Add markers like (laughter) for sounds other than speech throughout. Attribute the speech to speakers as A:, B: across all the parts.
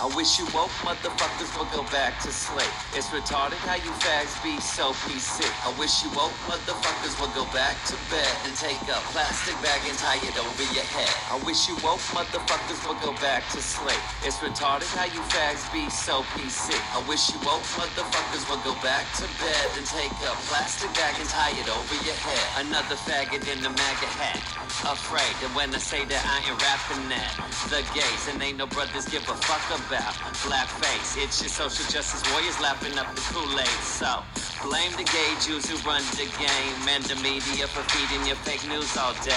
A: I wish you woke motherfuckers would go back to sleep. It's retarded how you fags be so PC. I wish you woke motherfuckers would go back to bed and take a plastic bag and tie it over your head. I wish you woke motherfuckers would go back to sleep. It's retarded how you fags be so PC. I wish you woke motherfuckers would go back to bed and take a plastic bag and tie it over your head. Another faggot in the MAGA hat. Afraid that when I say that I ain't rapping that. The gays and ain't no brothers give a fuck about. Blackface, it's your social justice warriors lapping up the Kool-Aid. So, blame the gay Jews who run the game and the media for feeding your fake news all day.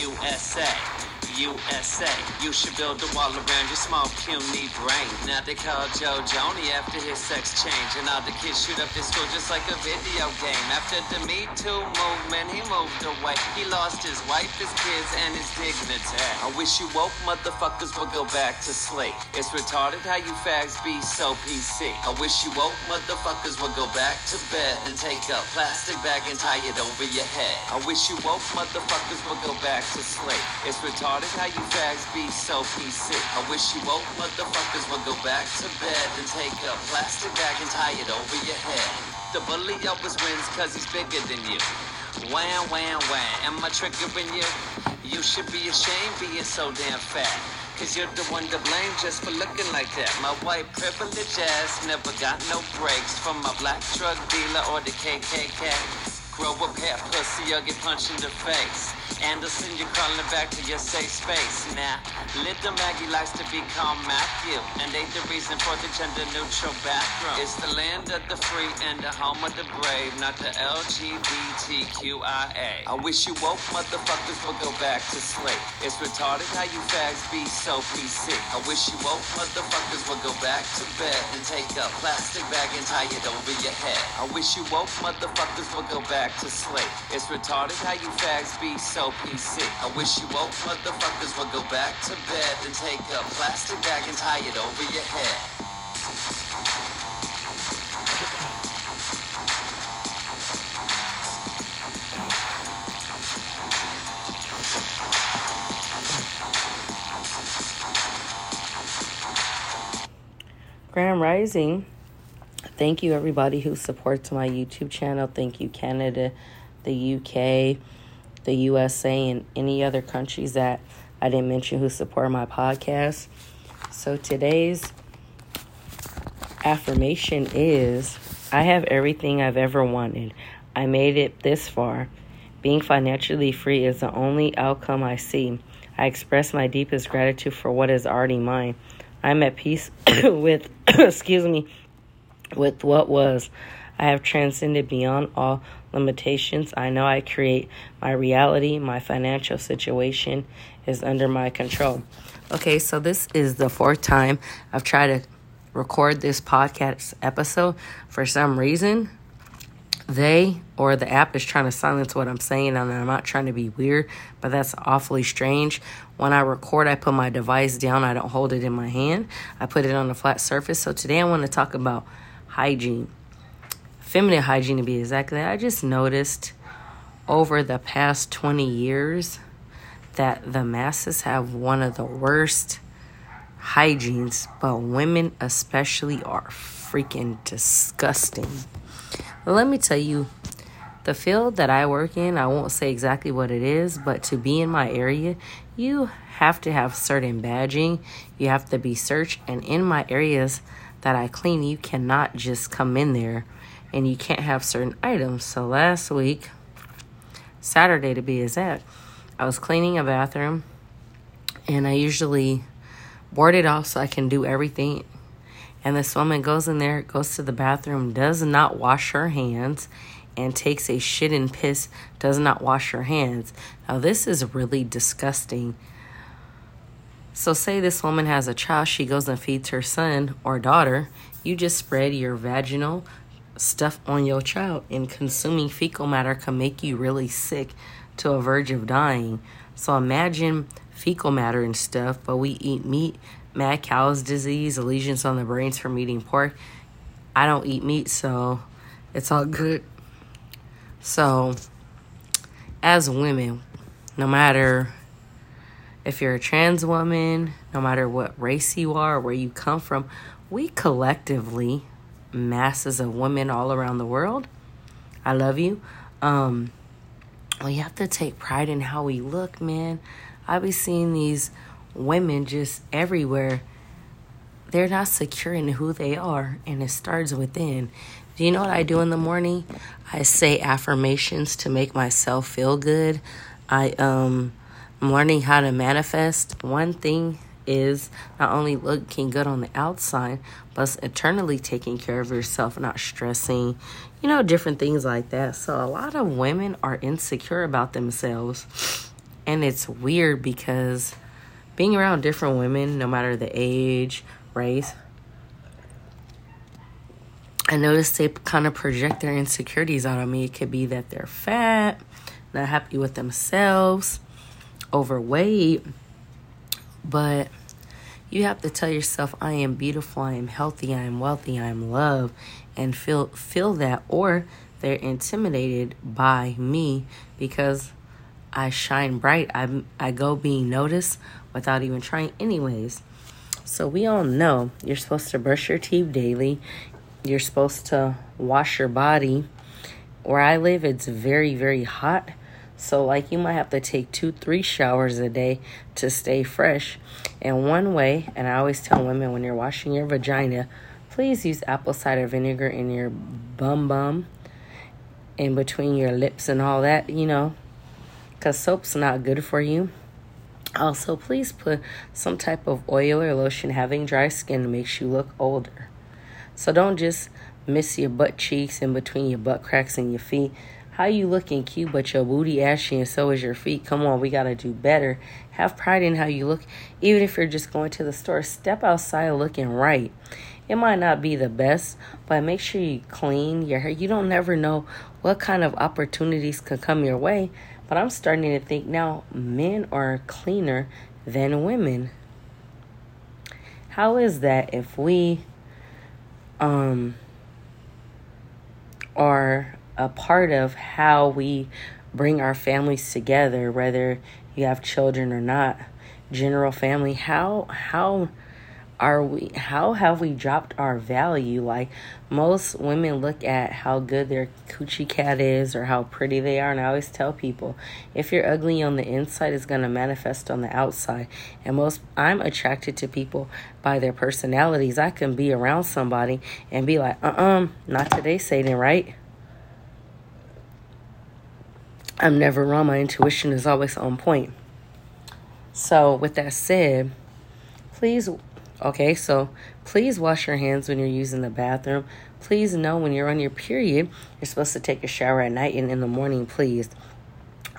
A: USA. USA. You should build a wall around your small, puny brain. Now they call Joe Joni after his sex change. And all the kids shoot up his school just like a video game. After the Me Too movement, he moved away. He lost his wife, his kids, and his dignity. I wish you woke motherfuckers would go back to sleep. It's retarded how you fags be so PC. I wish you woke motherfuckers would go back to bed and take a plastic bag and tie it over your head. I wish you woke motherfuckers would go back to sleep. It's retarded how you fags be so PC. I wish you woke motherfuckers would go back to bed and take a plastic bag and tie it over your head. The bully always wins cause he's bigger than you. Wham, wham, wham. Am I triggering you? You should be ashamed being so damn fat. Cause you're the one to blame just for looking like that. My white privilege ass never got no breaks from my black drug dealer or the KKK. Grow up half pussy or get punched in the face. Anderson, you're crawling back to your safe space now. Little Maggie likes to be called Matthew, and ain't the reason for the gender neutral bathroom. It's the land of the free and the home of the brave, not the LGBTQIA. I wish you woke motherfuckers would go back to sleep. It's retarded how you fags be so PC. I wish you woke motherfuckers would go back to bed and take a plastic bag and tie it over your head. I wish you woke motherfuckers would go back to sleep. It's retarded how you fags be so PC. I wish you woke motherfuckers would go back to bed and take a plastic bag and tie it over your head.
B: Grand Rising. Thank you, everybody who supports my YouTube channel. Thank you, Canada, the UK, the USA, and any other countries that I didn't mention who support my podcast. So today's affirmation is I have everything I've ever wanted. I made it this far. Being financially free is the only outcome I see. I express my deepest gratitude for what is already mine. I'm at peace (coughs) with, (coughs) excuse me, with what was. I have transcended beyond all limitations. I know I create my reality. My financial situation is under my control. Okay, so this is the fourth time I've tried to record this podcast episode. For some reason, they or the app is trying to silence what I'm saying, and I'm not trying to be weird, but that's awfully strange. When I record, I put my device down, I don't hold it in my hand, I put it on a flat surface. So today I want to talk about hygiene, feminine hygiene to be exactly. I just noticed over the past 20 years that the masses have one of the worst hygienes, but women especially are freaking disgusting. Let me tell you, the field that I work in, I won't say exactly what it is, but to be in my area, you have to have certain badging. You have to be searched. And in my areas that I clean, you cannot just come in there and you can't have certain items. So last week, Saturday to be exact, I was cleaning a bathroom and I usually board it off so I can do everything and this woman goes in there, goes to the bathroom, does not wash her hands, and takes a shit and piss, does not wash her hands. Now, this is really disgusting. So, say this woman has a child, she goes and feeds her son or daughter, you just spread your vaginal stuff on your child, and consuming fecal matter can make you really sick to a verge of dying. So, imagine fecal matter and stuff, but we eat meat mad cow's disease, lesions on the brains from eating pork. I don't eat meat, so it's all good. So, as women, no matter if you're a trans woman, no matter what race you are, where you come from, we collectively, masses of women all around the world, I love you. Um, we have to take pride in how we look, man. I be seeing these women just everywhere. They're not secure in who they are, and it starts within. Do you know what I do in the morning? I say affirmations to make myself feel good. I um learning how to manifest. One thing is not only looking good on the outside, but eternally taking care of yourself, not stressing, you know, different things like that. So a lot of women are insecure about themselves. And it's weird because being around different women, no matter the age, race, I notice they kind of project their insecurities out on me. It could be that they're fat, not happy with themselves, overweight, but you have to tell yourself, I am beautiful, I am healthy, I am wealthy, I am loved, and feel feel that or they're intimidated by me because I shine bright. I I go being noticed without even trying anyways. So we all know you're supposed to brush your teeth daily. You're supposed to wash your body. Where I live, it's very, very hot. So, like, you might have to take two, three showers a day to stay fresh. And one way, and I always tell women when you're washing your vagina, please use apple cider vinegar in your bum bum, in between your lips and all that, you know, because soap's not good for you. Also, please put some type of oil or lotion. Having dry skin makes you look older. So don't just miss your butt cheeks in between your butt cracks and your feet. How you looking cute, but your booty ashy and so is your feet. Come on, we gotta do better. Have pride in how you look. Even if you're just going to the store, step outside looking right. It might not be the best, but make sure you clean your hair. You don't never know what kind of opportunities could come your way. But I'm starting to think now men are cleaner than women. How is that if we um, are a part of how we bring our families together, whether you have children or not, general family. How how are we how have we dropped our value? Like most women look at how good their coochie cat is or how pretty they are and i always tell people if you're ugly on the inside it's going to manifest on the outside. And most i'm attracted to people by their personalities. I can be around somebody and be like uh-uh not today satan right i'm never wrong my intuition is always on point so with that said please Okay, so please wash your hands when you're using the bathroom. Please know when you're on your period, you're supposed to take a shower at night and in the morning, please.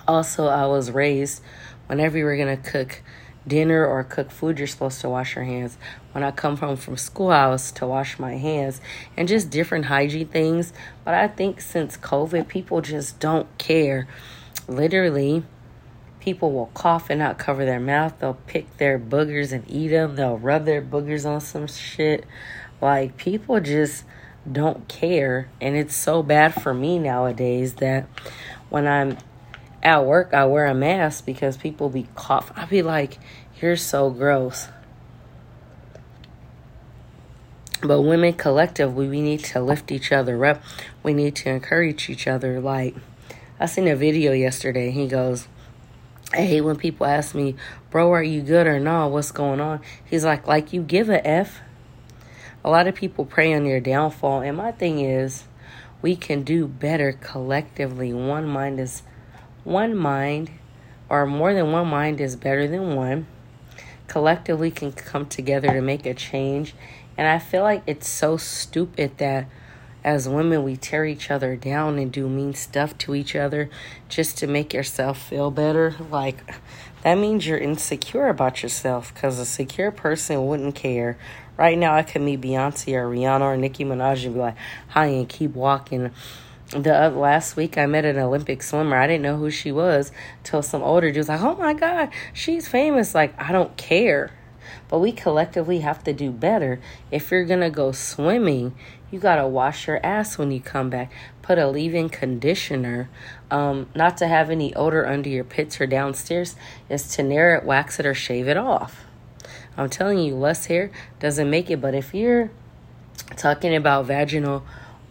B: Also, I was raised whenever you were going to cook dinner or cook food, you're supposed to wash your hands. When I come home from school, I was to wash my hands and just different hygiene things. But I think since COVID, people just don't care. Literally, People will cough and not cover their mouth. They'll pick their boogers and eat them. They'll rub their boogers on some shit. Like, people just don't care. And it's so bad for me nowadays that when I'm at work, I wear a mask because people be coughing. I be like, you're so gross. But women collectively, we need to lift each other up. We need to encourage each other. Like, I seen a video yesterday. He goes, I hate when people ask me, bro, are you good or no? What's going on? He's like, like you give a F. A lot of people pray on your downfall. And my thing is, we can do better collectively. One mind is one mind, or more than one mind is better than one. Collectively can come together to make a change. And I feel like it's so stupid that as women, we tear each other down and do mean stuff to each other just to make yourself feel better. Like, that means you're insecure about yourself because a secure person wouldn't care. Right now, I could meet Beyonce or Rihanna or Nicki Minaj and be like, hi, and keep walking. The last week, I met an Olympic swimmer. I didn't know who she was till some older dude was like, oh my God, she's famous. Like, I don't care. But we collectively have to do better. If you're to go swimming, you gotta wash your ass when you come back. Put a leave-in conditioner. Um, not to have any odor under your pits or downstairs is to nair it, wax it, or shave it off. I'm telling you, less hair doesn't make it. But if you're talking about vaginal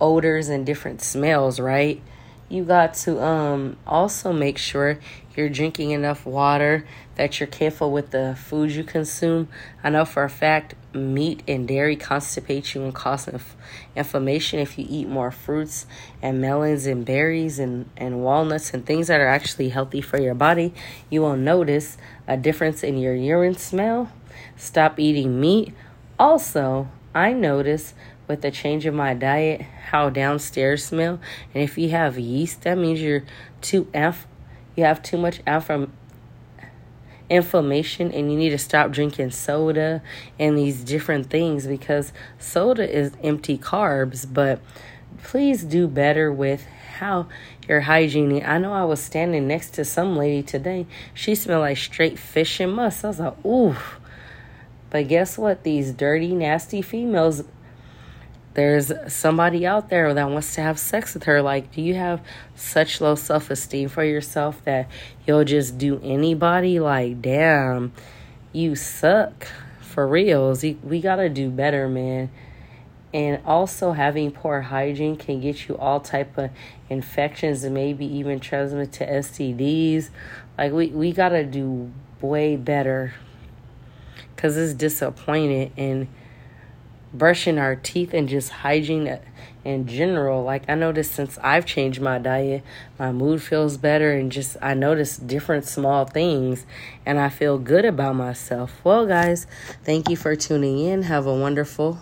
B: odors and different smells, right? You got to um also make sure you're drinking enough water, that you're careful with the foods you consume. I know for a fact meat and dairy constipate you and cause inf- inflammation if you eat more fruits and melons and berries and, and walnuts and things that are actually healthy for your body. You will notice a difference in your urine smell. Stop eating meat. Also, I notice with the change of my diet how downstairs smell and if you have yeast that means you're too f you have too much from inflammation and you need to stop drinking soda and these different things because soda is empty carbs but please do better with how your hygiene i know i was standing next to some lady today. She smelled like straight fish and musk i was like ooh but guess what? These dirty nasty females there's somebody out there that wants to have sex with her. Like, do you have such low self esteem for yourself that you'll just do anybody? Like, damn, you suck for reals. We gotta do better, man. And also, having poor hygiene can get you all type of infections and maybe even transmit to STDs. Like, we we gotta do way better because it's disappointed and brushing our teeth and just hygiene in general. Like I noticed since I've changed my diet, my mood feels better and just I notice different small things and I feel good about myself. Well, guys, thank you for tuning in. Have a wonderful